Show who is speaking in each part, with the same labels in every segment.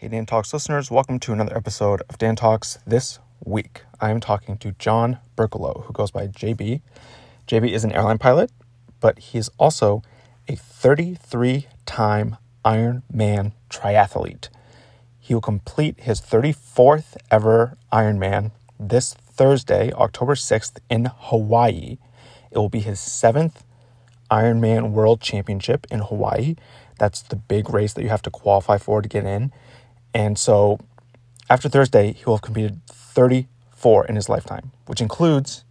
Speaker 1: Hey, Dan Talks listeners, welcome to another episode of Dan Talks. This week, I am talking to John Berkalow, who goes by JB. JB is an airline pilot, but he is also a 33 time Ironman triathlete. He will complete his 34th ever Ironman this Thursday, October 6th, in Hawaii. It will be his seventh Ironman World Championship in Hawaii. That's the big race that you have to qualify for to get in. And so after Thursday, he will have competed 34 in his lifetime, which includes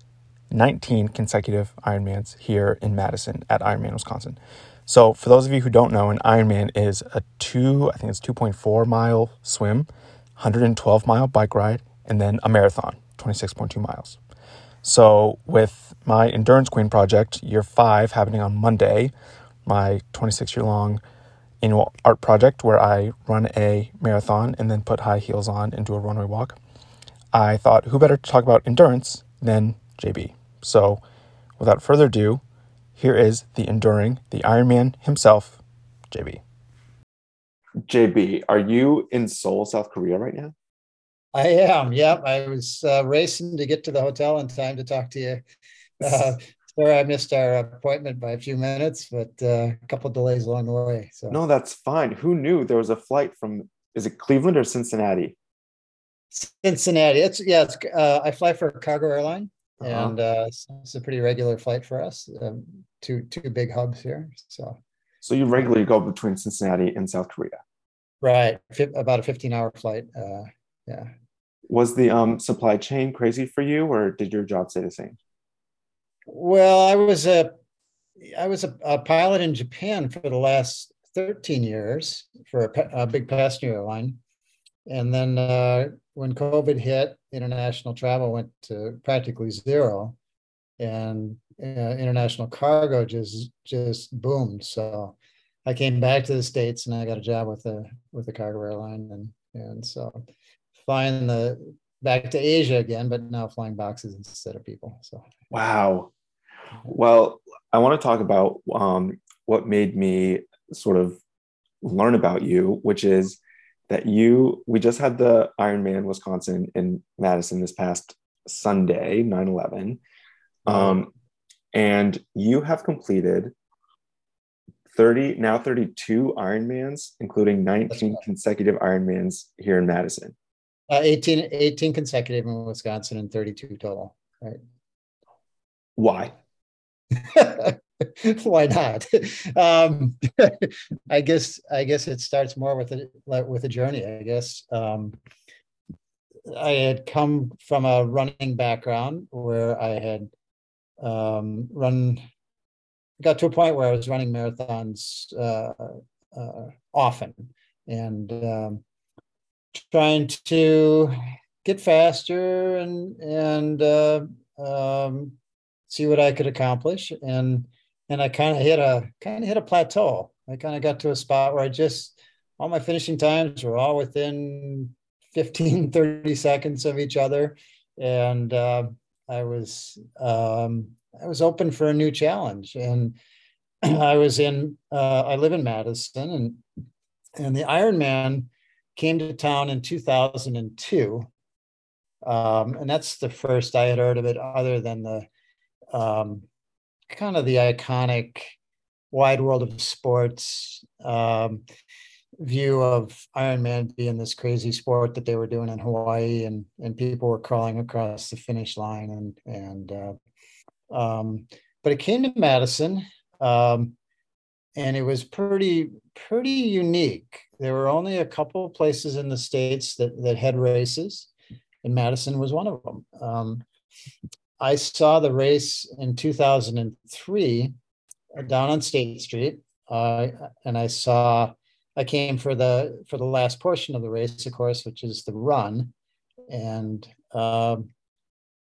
Speaker 1: 19 consecutive Ironmans here in Madison at Ironman, Wisconsin. So, for those of you who don't know, an Ironman is a two, I think it's 2.4 mile swim, 112 mile bike ride, and then a marathon, 26.2 miles. So, with my Endurance Queen project, year five, happening on Monday, my 26 year long annual art project where I run a marathon and then put high heels on and do a runway walk. I thought, who better to talk about endurance than JB? So, without further ado, here is the enduring, the Ironman himself, JB. JB, are you in Seoul, South Korea right now?
Speaker 2: I am. Yep. I was uh, racing to get to the hotel in time to talk to you. Uh, sorry, I missed our appointment by a few minutes, but uh, a couple delays along the way. So
Speaker 1: no, that's fine. Who knew there was a flight from? Is it Cleveland or Cincinnati?
Speaker 2: Cincinnati. It's yeah. It's, uh, I fly for a cargo airline, uh-huh. and uh, it's, it's, a pretty regular flight for us. Um, two two big hubs here. So
Speaker 1: so you regularly go between Cincinnati and South Korea.
Speaker 2: Right, about a fifteen hour flight. Uh, yeah.
Speaker 1: Was the um, supply chain crazy for you, or did your job stay the same?
Speaker 2: Well, I was a I was a, a pilot in Japan for the last 13 years for a, a big passenger airline. And then uh, when COVID hit, international travel went to practically zero, and uh, international cargo just just boomed. So I came back to the states, and I got a job with a with a cargo airline, and and so flying the back to Asia again, but now flying boxes instead of people. So
Speaker 1: wow. Well, I want to talk about um, what made me sort of learn about you, which is that you we just had the Ironman Wisconsin in Madison this past Sunday, 9-11. Um, and you have completed 30 now 32 Ironmans, including 19 consecutive Ironmans here in Madison.
Speaker 2: Uh, 18, 18 consecutive in Wisconsin and 32 total, right?
Speaker 1: Why?
Speaker 2: Why not? Um, I guess I guess it starts more with a with a journey. I guess um, I had come from a running background where I had um, run, got to a point where I was running marathons uh, uh, often, and um, trying to get faster and and uh, um, see what I could accomplish. And and I kind of hit a kind of hit a plateau. I kind of got to a spot where I just all my finishing times were all within 15, 30 seconds of each other. And uh, I was um, I was open for a new challenge. And I was in uh, I live in Madison and and the Ironman came to town in 2002. Um, and that's the first I had heard of it other than the um, kind of the iconic wide world of sports um, view of Ironman being this crazy sport that they were doing in Hawaii, and and people were crawling across the finish line, and and uh, um, but it came to Madison, um, and it was pretty pretty unique. There were only a couple of places in the states that that had races, and Madison was one of them. Um, I saw the race in 2003 uh, down on State Street, uh, and I saw. I came for the for the last portion of the race, of course, which is the run, and um,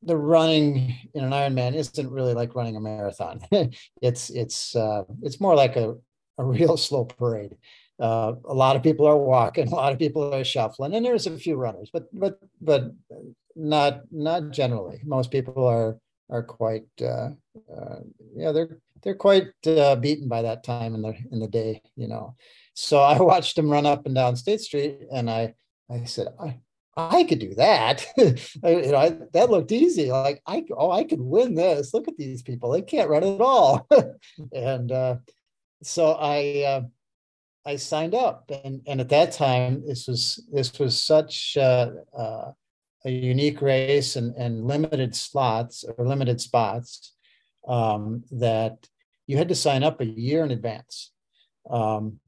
Speaker 2: the running in an Ironman isn't really like running a marathon. it's it's uh, it's more like a, a real slow parade. Uh, a lot of people are walking, a lot of people are shuffling, and there's a few runners, but but but not not generally. Most people are are quite uh, uh, yeah they're they're quite uh, beaten by that time in the in the day, you know. So I watched them run up and down State Street, and I I said, I, I could do that. you know, I, that looked easy. Like I, oh, I could win this. Look at these people; they can't run at all. and uh, so I, uh, I signed up, and and at that time, this was this was such uh, uh a unique race and and limited slots or limited spots um, that you had to sign up a year in advance. Um,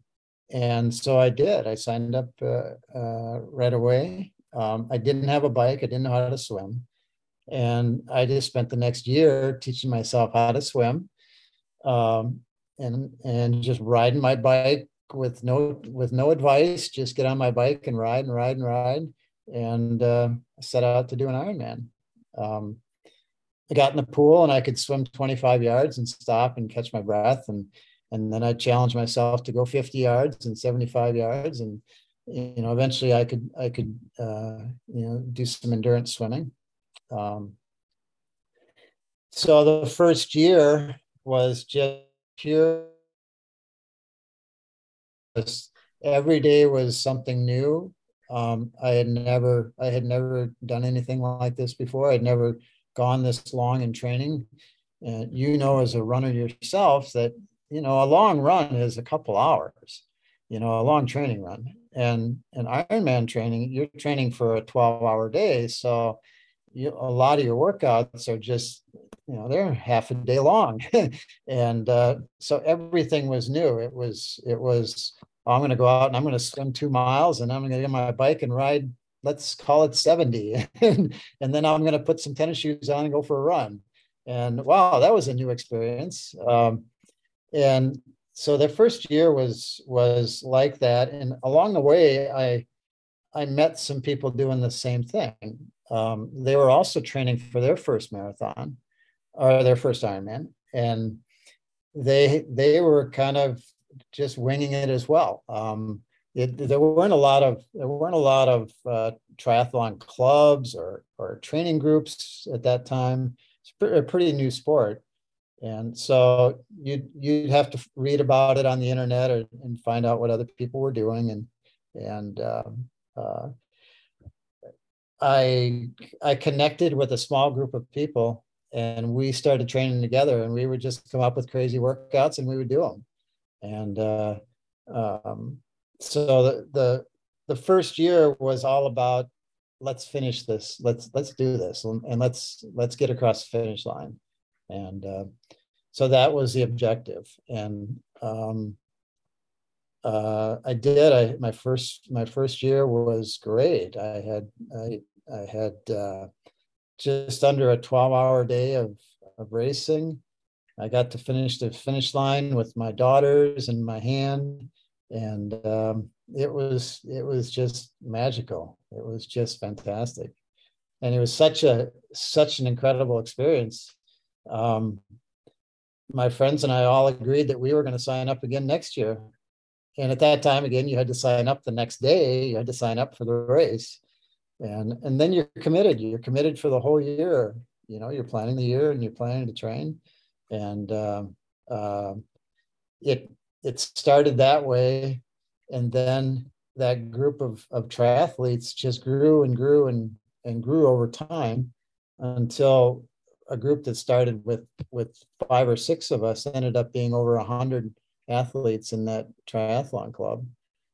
Speaker 2: and so I did. I signed up uh, uh, right away um, I didn't have a bike. I didn't know how to swim. And I just spent the next year teaching myself how to swim um, and, and just riding my bike with no, with no advice, just get on my bike and ride and ride and ride and uh, set out to do an Ironman. Um, I got in the pool and I could swim 25 yards and stop and catch my breath. And, and then I challenged myself to go 50 yards and 75 yards. And you know, eventually I could I could uh, you know do some endurance swimming. Um, so the first year was just pure. Every day was something new. Um, I had never I had never done anything like this before. I'd never gone this long in training. And you know, as a runner yourself, that you know a long run is a couple hours. You know, a long training run and an Ironman training, you're training for a 12 hour day. So you, a lot of your workouts are just, you know, they're half a day long. and uh, so everything was new. It was, it was, oh, I'm going to go out and I'm going to swim two miles and I'm going to get my bike and ride, let's call it 70. and, and then I'm going to put some tennis shoes on and go for a run. And wow, that was a new experience. Um, and so the first year was was like that and along the way i i met some people doing the same thing um, they were also training for their first marathon or their first ironman and they they were kind of just winging it as well. Um, it, there weren't a lot of there weren't a lot of uh, triathlon clubs or or training groups at that time. It's a pretty new sport. And so you'd you'd have to read about it on the internet or, and find out what other people were doing. And and um, uh, I I connected with a small group of people and we started training together and we would just come up with crazy workouts and we would do them and uh, um, so the, the the first year was all about let's finish this let's let's do this and, let's let's get across the finish line and uh, so that was the objective and um, uh, I did. I my first my first year was great. I had I I had uh, just under a twelve hour day of of racing. I got to finish the finish line with my daughters in my hand, and um, it was it was just magical. It was just fantastic, and it was such a such an incredible experience um, my friends and I all agreed that we were going to sign up again next year. And at that time, again, you had to sign up the next day. You had to sign up for the race, and and then you're committed. You're committed for the whole year. You know, you're planning the year and you're planning to train, and uh, it it started that way, and then that group of of triathletes just grew and grew and and grew over time until a group that started with with five or six of us ended up being over a hundred athletes in that triathlon club,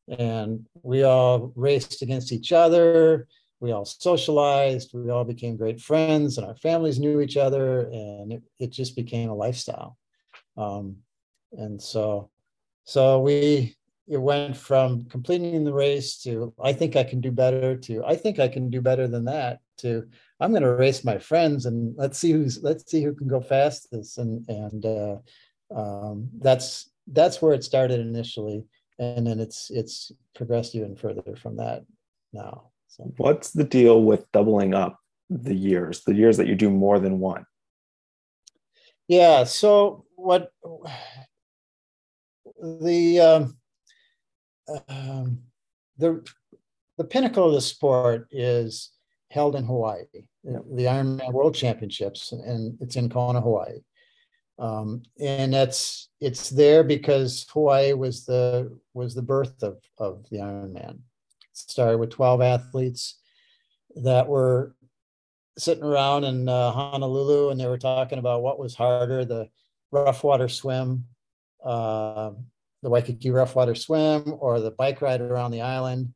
Speaker 2: and we all raced against each other. We all socialized. We all became great friends, and our families knew each other, and it, it just became a lifestyle. Um, and so, so we it went from completing the race to I think I can do better to I think I can do better than that to I'm going to race my friends and let's see who's let's see who can go fastest and and uh, um, that's that's where it started initially and then it's it's progressed even further from that now.
Speaker 1: So. What's the deal with doubling up the years, the years that you do more than one?
Speaker 2: Yeah. So what the um, um, the the pinnacle of the sport is held in Hawaii, the Ironman World Championships, and it's in Kona, Hawaii. Um, and that's it's there because Hawaii was the was the birth of of the Ironman. Started with 12 athletes that were sitting around in uh, Honolulu, and they were talking about what was harder: the rough water swim, uh, the Waikiki rough water swim, or the bike ride around the island,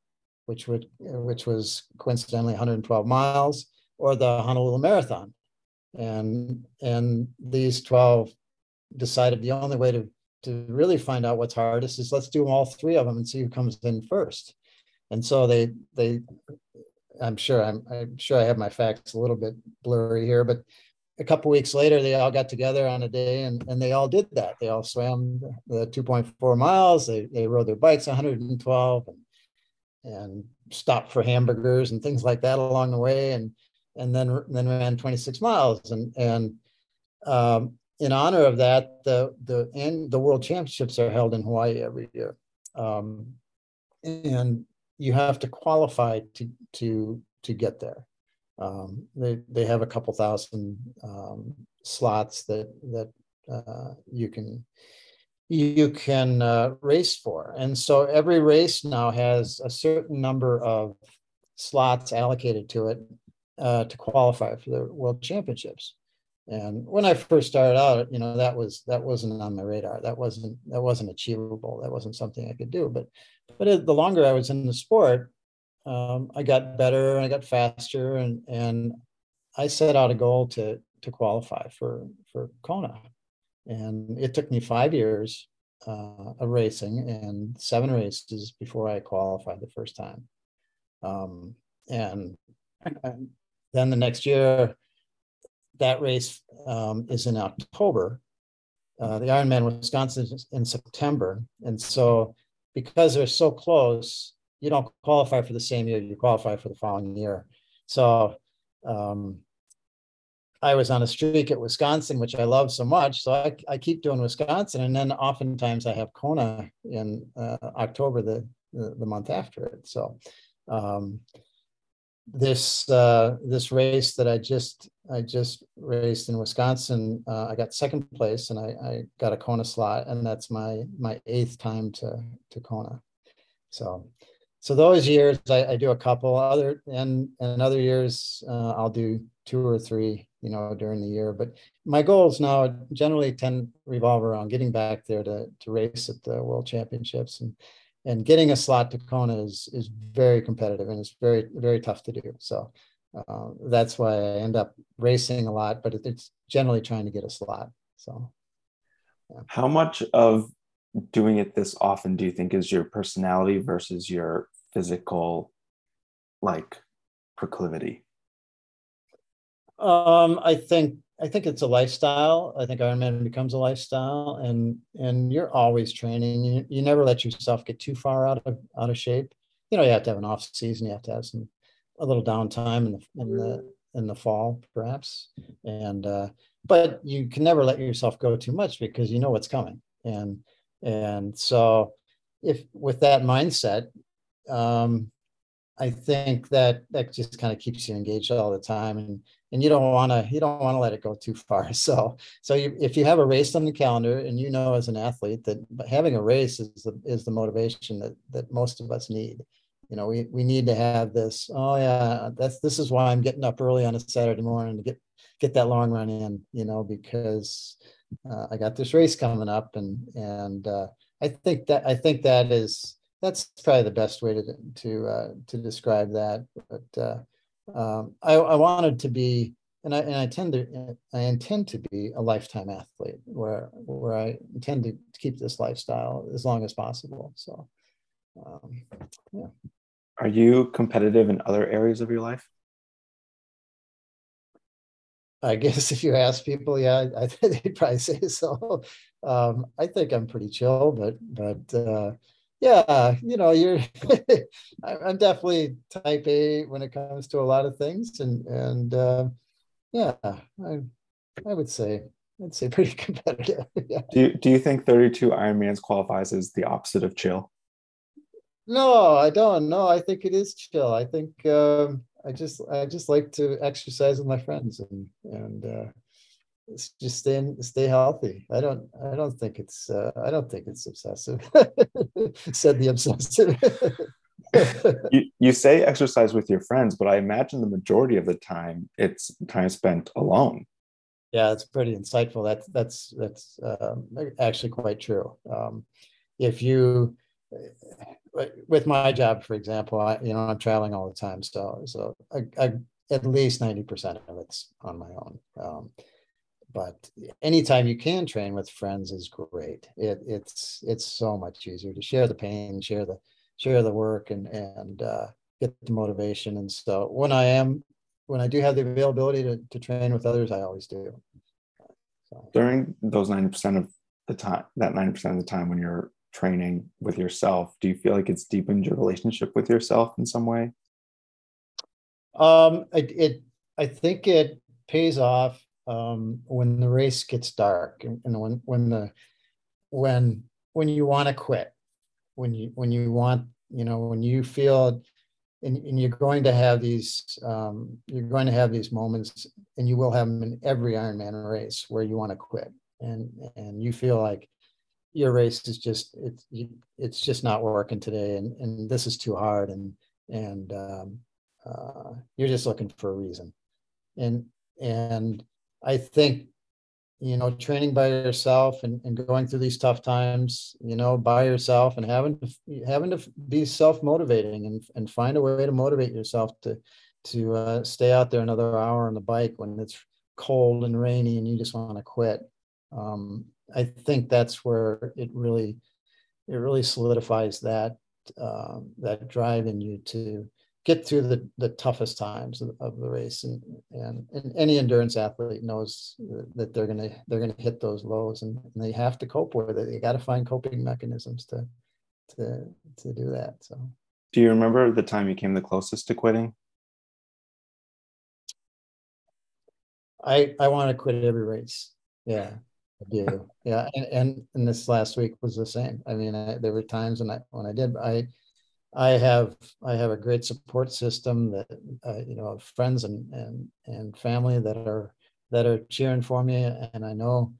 Speaker 2: which would which was coincidentally 112 miles, or the Honolulu Marathon. And and these 12 decided the only way to to really find out what's hardest is let's do all three of them and see who comes in first and so they they i'm sure i'm, I'm sure i have my facts a little bit blurry here but a couple weeks later they all got together on a day and, and they all did that. They all swam the 2.4 miles. They, they rode their bikes 112 and, and stopped for hamburgers and things like that along the way. And and then then ran 26 miles. And and um, in honor of that the the and the world championships are held in hawaii every year. Um, and you have to qualify to to to get there um, they they have a couple thousand um, slots that that uh, you can you can uh, race for and so every race now has a certain number of slots allocated to it uh, to qualify for the world championships. And when I first started out, you know, that was that wasn't on my radar. That wasn't that wasn't achievable. That wasn't something I could do. But but the longer I was in the sport, um, I got better and I got faster, and and I set out a goal to to qualify for for Kona, and it took me five years uh, of racing and seven races before I qualified the first time. Um, and then the next year, that race um, is in October. Uh, the Ironman Wisconsin is in September. And so, because they're so close, you don't qualify for the same year, you qualify for the following year. So, um, I was on a streak at Wisconsin, which I love so much. So I, I keep doing Wisconsin. And then oftentimes I have Kona in uh, October, the, the, the, month after it. So, um, this uh, this race that I just I just raced in Wisconsin, uh, I got second place and I, I got a Kona slot, and that's my my eighth time to to Kona. So so those years I, I do a couple other and and other years uh, I'll do two or three you know during the year. But my goals now generally tend revolve around getting back there to to race at the World Championships and and getting a slot to Kona is is very competitive and it's very very tough to do. So uh, that's why I end up racing a lot, but it's generally trying to get a slot. So,
Speaker 1: yeah. how much of doing it this often do you think is your personality versus your physical, like proclivity?
Speaker 2: Um, I think I think it's a lifestyle. I think Ironman becomes a lifestyle, and and you're always training. You, you never let yourself get too far out of out of shape. You know, you have to have an off season. You have to have some a little downtime in the in the in the fall, perhaps. And uh, but you can never let yourself go too much because you know what's coming. And and so if with that mindset, um, I think that that just kind of keeps you engaged all the time and and you don't want to you don't want to let it go too far. So so you, if you have a race on the calendar and you know as an athlete that having a race is the is the motivation that that most of us need. You know we we need to have this oh yeah that's this is why i'm getting up early on a saturday morning to get get that long run in you know because uh, i got this race coming up and and uh, i think that i think that is that's probably the best way to to uh, to describe that. But uh, um, I, I, wanted to be, and I, and I tend to, I intend to be a lifetime athlete where, where I intend to keep this lifestyle as long as possible. So, um, yeah.
Speaker 1: Are you competitive in other areas of your life?
Speaker 2: I guess if you ask people, yeah, I, they'd probably say so. Um, I think I'm pretty chill, but but uh, yeah, you know, you're I'm definitely type A when it comes to a lot of things. And and uh, yeah, I I would say I'd say pretty competitive. yeah.
Speaker 1: Do you do you think 32 Ironmans qualifies as the opposite of chill?
Speaker 2: No, I don't. No, I think it is chill. I think um, I just I just like to exercise with my friends and and uh, just stay stay healthy. I don't I don't think it's uh, I don't think it's obsessive. Said the obsessive.
Speaker 1: you, you say exercise with your friends, but I imagine the majority of the time it's time spent alone.
Speaker 2: Yeah, it's pretty insightful. That's that's that's um, actually quite true. Um, if you with my job, for example, I you know I'm traveling all the time, so so I, I at least ninety percent of it's on my own. Um, but anytime you can train with friends is great. It, it's it's so much easier to share the pain, share the share the work, and and uh, get the motivation. And so when I am when I do have the availability to, to train with others, I always do.
Speaker 1: So. During those ninety percent of the time, that ninety percent of the time when you're training with yourself, do you feel like it's deepened your relationship with yourself in some way?
Speaker 2: Um, it, it I think it pays off um, when the race gets dark and, and when when the when when you want to quit, when you when you want you know when you feel and, and you're going to have these um, you're going to have these moments and you will have them in every Ironman race where you want to quit. And and you feel like your race is just it's it's just not working today and and this is too hard and and um, uh, you're just looking for a reason. And and i think you know training by yourself and, and going through these tough times you know by yourself and having to having to be self-motivating and, and find a way to motivate yourself to to uh, stay out there another hour on the bike when it's cold and rainy and you just want to quit. Um, I think that's where it really it really solidifies that uh, that drive in you to get through the, the toughest times of, of the race and, and, and any endurance athlete knows that they're gonna they're gonna hit those lows and, and they have to cope with it they got to find coping mechanisms to to to do that so
Speaker 1: do you remember the time you came the closest to quitting
Speaker 2: i i want to quit every race yeah I do. Yeah, and, and and this last week was the same. I mean, I, there were times when I when I did. I I have I have a great support system that uh, you know friends and and and family that are that are cheering for me, and I know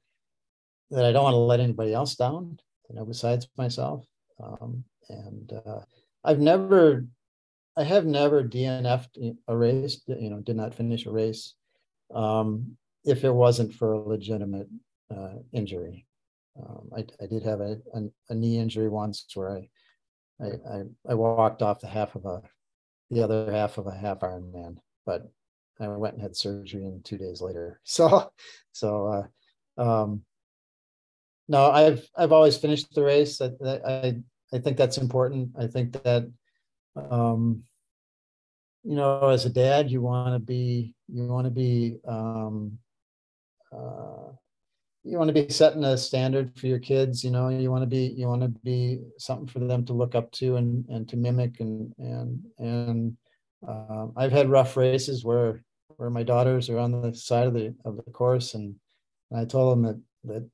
Speaker 2: that I don't want to let anybody else down. You know, besides myself. Um, and uh, I've never, I have never DNF'd a race. You know, did not finish a race um, if it wasn't for a legitimate uh, injury. Um, I, I, did have a, a, a, knee injury once where I, I, I, I, walked off the half of a, the other half of a half Ironman, but I went and had surgery and two days later. So, so, uh, um, no, I've, I've always finished the race. I, I, I think that's important. I think that, um, you know, as a dad, you want to be, you want to be, um, uh, you want to be setting a standard for your kids you know you want to be you want to be something for them to look up to and and to mimic and and and uh, i've had rough races where where my daughters are on the side of the of the course and, and i told them that that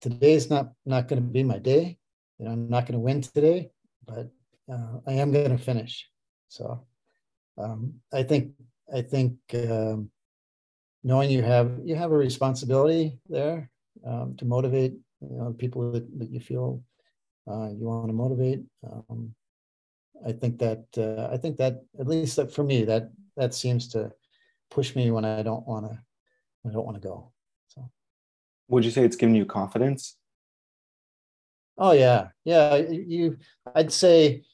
Speaker 2: today's not not going to be my day you know i'm not going to win today but uh, i am going to finish. So um, i think i think um, knowing you have you have a responsibility there um, to motivate you know people that, that you feel uh, you want to motivate. Um, I think that uh, I think that at least for me that that seems to push me when I don't want to I don't want to go. So,
Speaker 1: would you say it's given you confidence?
Speaker 2: Oh yeah, yeah. You, I'd say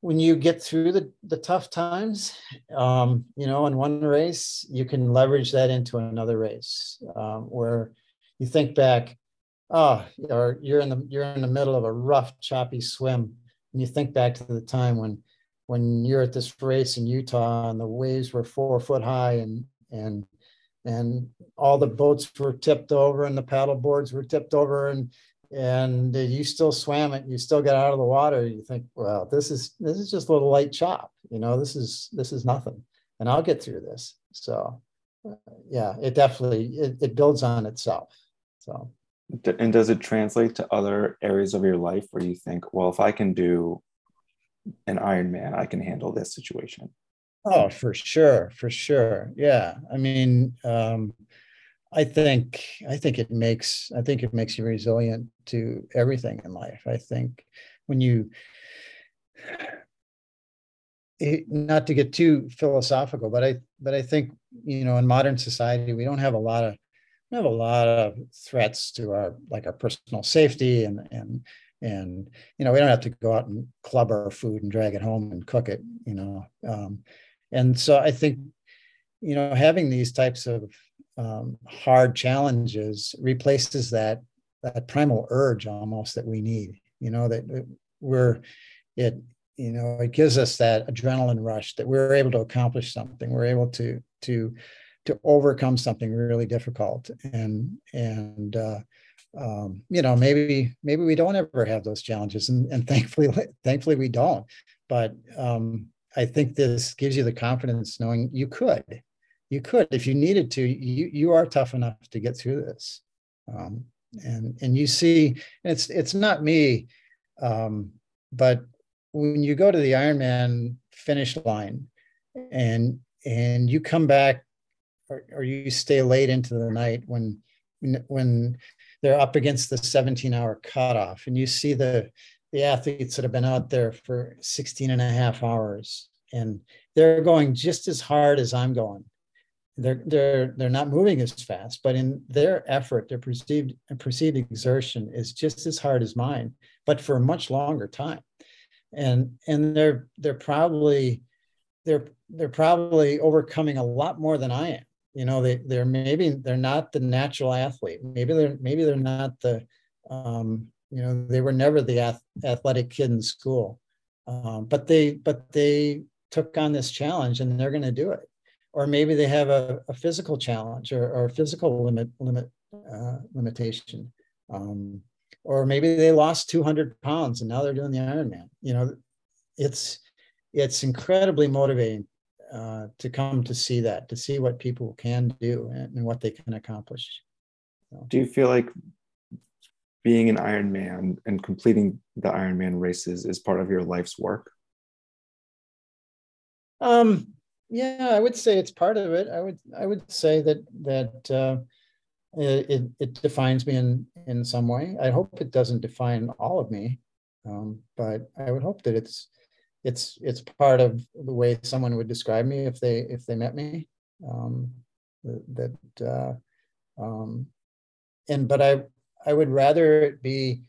Speaker 2: when you get through the, the tough times, um, you know, in one race, you can leverage that into another race um, where you think back, oh, or you're in the you're in the middle of a rough, choppy swim, and you think back to the time when when you're at this race in Utah and the waves were four foot high and and and all the boats were tipped over and the paddle boards were tipped over and and you still swam it you still got out of the water. You think well this is this is just a little light chop you know this is this is nothing. And i'll get through this. So uh, yeah it definitely it, it builds on itself so,
Speaker 1: and does it translate to other areas of your life where you think, well, if I can do an Ironman, I can handle this situation?
Speaker 2: Oh, for sure, for sure. Yeah, I mean, um, I think I think it makes I think it makes you resilient to everything in life. I think when you it, not to get too philosophical, but I but I think you know in modern society we don't have a lot of we have a lot of threats to our like our personal safety and and and you know we don't have to go out and club our food and drag it home and cook it you know um, and so I think you know having these types of um, hard challenges replaces that that primal urge almost that we need you know that we're it you know it gives us that adrenaline rush that we're able to accomplish something. We're able to to to overcome something really difficult. And and uh, um, you know maybe maybe we don't ever have those challenges and, and thankfully thankfully we don't. But um, i think this gives you the confidence knowing you could you could if you needed to you you are tough enough to get through this. Um, and and you see it's it's not me um, but when you go to the Ironman finish line and and you come back or, or you stay late into the night when when they're up against the 17 hour cutoff and you see the the athletes that have been out there for 16 and a half hours and they're going just as hard as I'm going. They're they're they're not moving as fast but in their effort their perceived perceived exertion is just as hard as mine but for a much longer time. And and they're they're probably they're they're probably overcoming a lot more than i am you know they they're maybe they're not the natural athlete. Maybe they're maybe they're not the um you know they were never the ath- athletic kid in school. Um, but they but they took on this challenge and they're going to do it. Or maybe they have a, a physical challenge or, or a physical limit limit uh, limitation. Um, or maybe they lost 200 pounds and now they're doing the Ironman. You know, it's it's incredibly motivating uh, to come to see that, to see what people can do and, and what they can accomplish.
Speaker 1: So. Do you feel like being an Ironman and completing the Ironman races is part of your life's work?
Speaker 2: Um, yeah, I would say it's part of it. I would I would say that that uh, it, it defines me in in some way. I hope it doesn't define all of me, um, but I would hope that it's it's it's part of the way someone would describe me if they if they met me. Um, that uh, um, and but I I would rather it be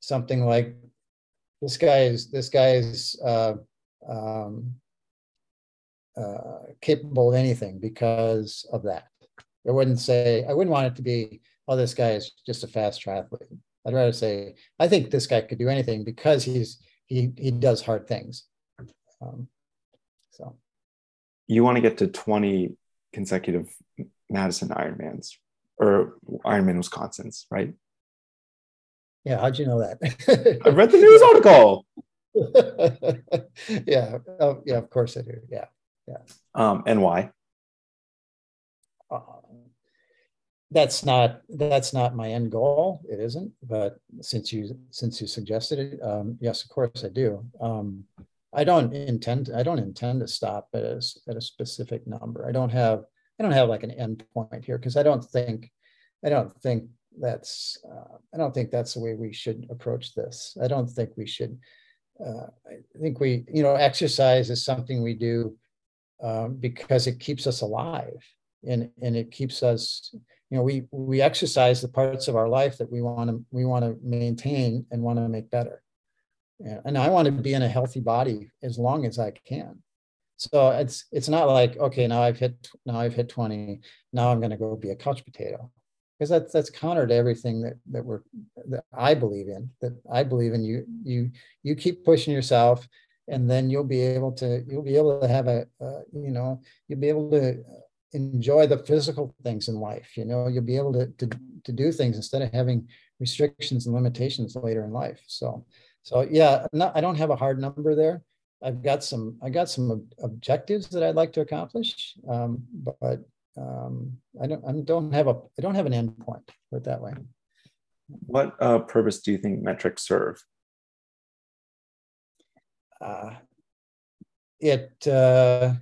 Speaker 2: something like this guy is this guy is uh, um, uh, capable of anything because of that I wouldn't say, I wouldn't want it to be, oh, this guy is just a fast triathlete. I'd rather say, I think this guy could do anything because he's, he, he does hard things. Um, so.
Speaker 1: You want to get to 20 consecutive Madison Ironmans or Ironman Wisconsin's, right?
Speaker 2: Yeah. How'd you know that?
Speaker 1: I read the news article.
Speaker 2: yeah. Oh, yeah. Of course I do. Yeah. Yeah.
Speaker 1: Um, and why?
Speaker 2: Uh, that's not that's not my end goal. It isn't. But since you since you suggested it, um, yes, of course I do. Um, I don't intend I don't intend to stop at a, at a specific number. I don't have I don't have like an end point here because I don't think I don't think that's uh, I don't think that's the way we should approach this. I don't think we should. Uh, I think we you know exercise is something we do um, because it keeps us alive and and it keeps us you know we we exercise the parts of our life that we want to we want to maintain and want to make better. And i want to be in a healthy body as long as i can. So it's it's not like okay now i've hit now i've hit 20 now i'm going to go be a couch potato. Because that's that's counter to everything that that we're that i believe in that i believe in you you you keep pushing yourself and then you'll be able to you'll be able to have a uh, you know you'll be able to enjoy the physical things in life. You know, you'll be able to, to, to do things instead of having restrictions and limitations later in life. So, so yeah, not, I don't have a hard number there. I've got some, I got some objectives that I'd like to accomplish, um, but um, I don't, I don't have a, I don't have an end point. Put it that way.
Speaker 1: What uh, purpose do you think metrics serve?
Speaker 2: Uh, it uh,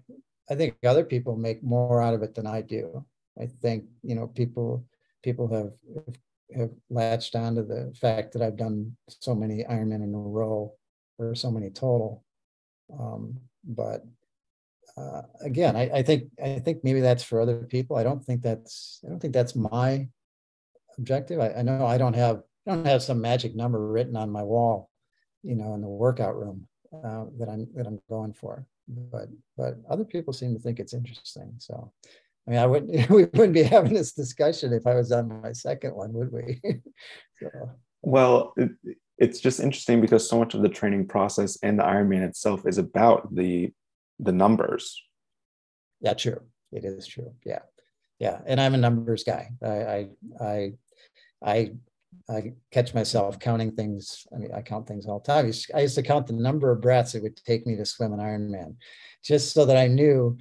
Speaker 2: I think other people make more out of it than I do. I think you know people people have have latched onto the fact that I've done so many Ironman in a row or so many total. Um, but uh, again, I, I, think I think maybe that's for other people. I don't think that's I don't think that's my objective. I, I know I don't have I don't have some magic number written on my wall, you know, in the workout room uh, that I'm that I'm going for. But but other people seem to think it's interesting. So I mean, I wouldn't we wouldn't be having this discussion if I was on my second one, would we?
Speaker 1: so. Well, it, it's just interesting because so much of the training process and the Ironman itself is about the the numbers.
Speaker 2: Yeah, true. It is true. Yeah, yeah. And I'm a numbers guy. I I I I, I catch myself counting things. I mean, I count things all the time. I used to count the number of breaths it would take me to swim an Ironman, just so that I knew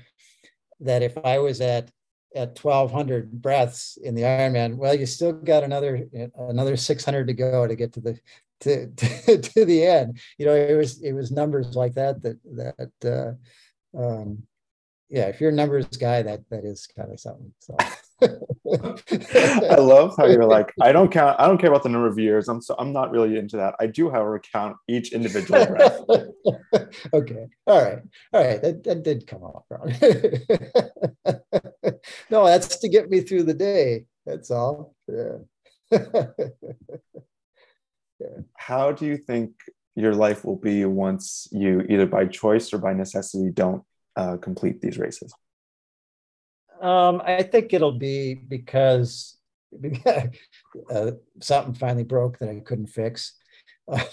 Speaker 2: that if I was at at 1200 breaths in the Ironman, well, you still got another another 600 to go to get to the to, to, to the end. You know, it was it was numbers like that that that uh, um, yeah, if you're a numbers guy, that that is kind of something. So.
Speaker 1: I love how you're like, I don't count, I don't care about the number of years. I'm so I'm not really into that. I do, however, count each individual breath.
Speaker 2: okay. All right. All right. That, that did come off wrong. no, that's to get me through the day. That's all. Yeah.
Speaker 1: yeah. How do you think your life will be once you either by choice or by necessity don't uh, complete these races?
Speaker 2: Um, I think it'll be because uh, something finally broke that I couldn't fix.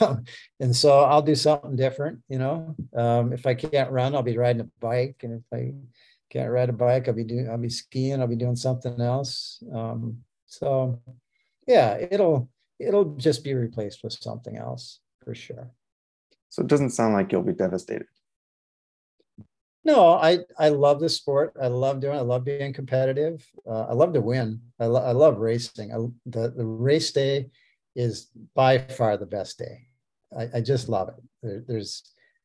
Speaker 2: Um, and so I'll do something different, you know. Um, if I can't run, I'll be riding a bike, and if I can't ride a bike, I'll be doing, I'll be skiing, I'll be doing something else. Um, so, yeah, it'll it'll just be replaced with something else for sure.
Speaker 1: So it doesn't sound like you'll be devastated.
Speaker 2: No, I I love this sport. I love doing. I love being competitive. Uh, I love to win. I, lo- I love racing. I, the the race day is by far the best day. I, I just love it. There, there's,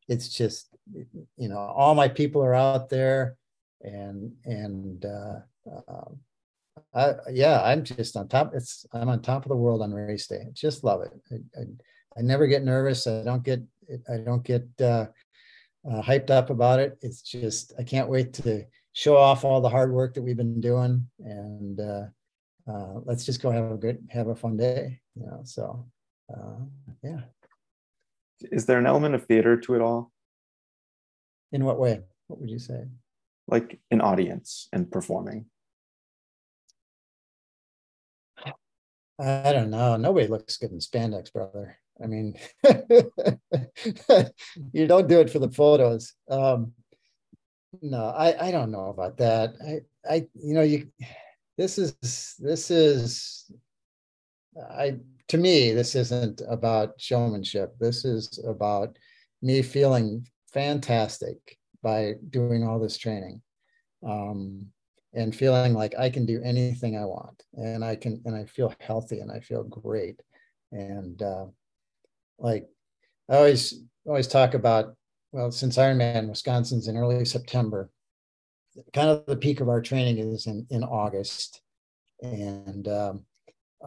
Speaker 2: it's just, you know, all my people are out there, and and uh, um, I yeah, I'm just on top. It's I'm on top of the world on race day. Just love it. I, I, I never get nervous. I don't get I don't get uh, uh, hyped up about it. It's just I can't wait to show off all the hard work that we've been doing, and uh, uh, let's just go have a good have a fun day. You know, so uh, yeah.
Speaker 1: Is there an element of theater to it all?
Speaker 2: In what way? What would you say?
Speaker 1: Like an audience and performing.
Speaker 2: I don't know. Nobody looks good in spandex, brother. I mean, you don't do it for the photos. Um, no, I, I don't know about that. I, I, you know, you, this is, this is, I, to me, this isn't about showmanship. This is about me feeling fantastic by doing all this training. Um, and feeling like I can do anything I want and I can, and I feel healthy and I feel great. And, uh, like I always always talk about well since Ironman Wisconsin's in early September, kind of the peak of our training is in in August, and um,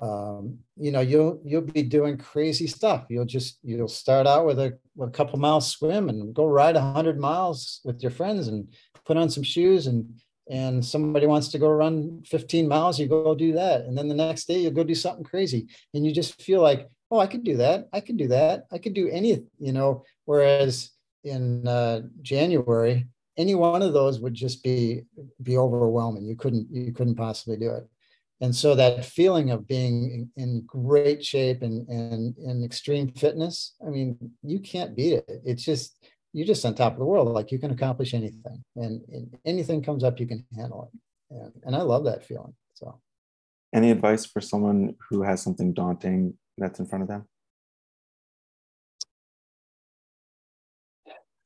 Speaker 2: um, you know you'll you'll be doing crazy stuff. You'll just you'll start out with a with a couple miles swim and go ride hundred miles with your friends and put on some shoes and and somebody wants to go run 15 miles, you go do that. And then the next day you'll go do something crazy. And you just feel like, oh, I could do that. I could do that. I could do any, you know, whereas in uh, January, any one of those would just be be overwhelming. You couldn't you couldn't possibly do it. And so that feeling of being in great shape and and in extreme fitness, I mean, you can't beat it. It's just you're just on top of the world. Like you can accomplish anything, and, and anything comes up, you can handle it. And, and I love that feeling. So,
Speaker 1: any advice for someone who has something daunting that's in front of them?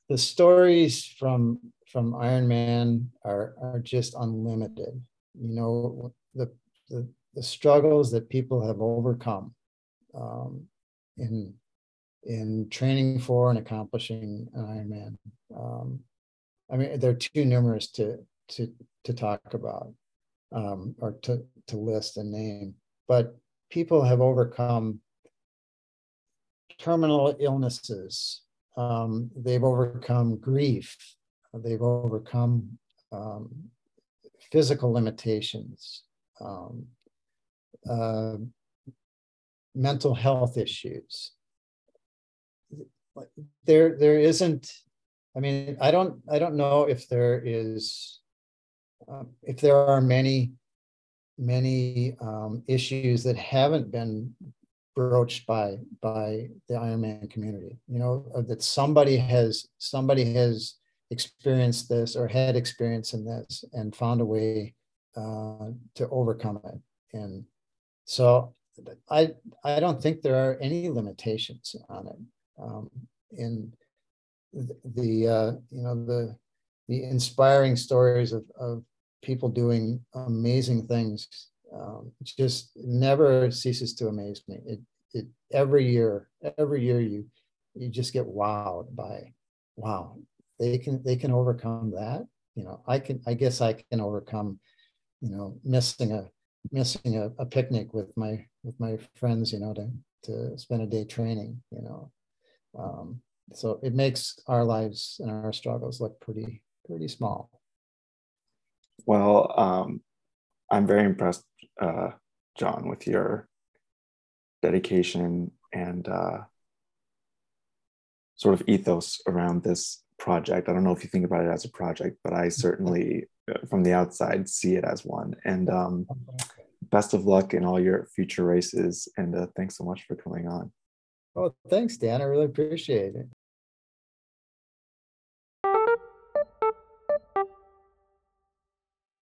Speaker 2: The stories from from Ironman are are just unlimited. You know the the, the struggles that people have overcome um, in in training for and accomplishing an Ironman. Um, I mean, they're too numerous to to to talk about. um, or to, to list and name, but people have overcome terminal illnesses. Um, they've overcome grief. They've overcome um, physical limitations, um, uh, mental health issues. There, there isn't. I mean, I don't, I don't know if there is, um, if there are many, many um, issues that haven't been broached by by the Ironman community. You know that somebody has somebody has experienced this or had experience in this and found a way uh, to overcome it. And so I I don't think there are any limitations on it. Um, in the, the uh, you know the the inspiring stories of, of people doing amazing things um, just never ceases to amaze me. It, it every year, every year you you just get wowed by, wow, they can they can overcome that. You know, I can I guess I can overcome, you know, missing a missing a, a picnic with my with my friends. You know, to to spend a day training. You know, um, so it makes our lives and our struggles look pretty pretty small.
Speaker 1: Well, um, I'm very impressed, uh, John, with your dedication and uh, sort of ethos around this project. I don't know if you think about it as a project, but I certainly, uh, from the outside, see it as one. And um, best of luck in all your future races. And uh, thanks so much for coming on.
Speaker 2: Oh, thanks, Dan. I really appreciate it.